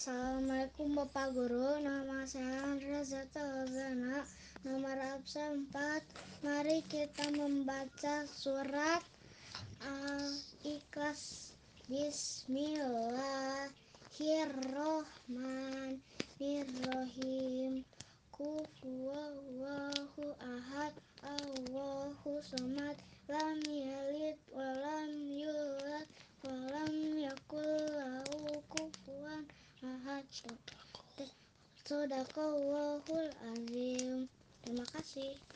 Assalamualaikum Bapak Guru, nama saya Reza Talzana, nomor absen 4. Mari kita membaca surat Al-Ikhlas. Bismillahirrohmanirrohim. Kufuwallahu ahad, Allahu somad, lam ahad. Sodaqallahul azim. Terima kasih.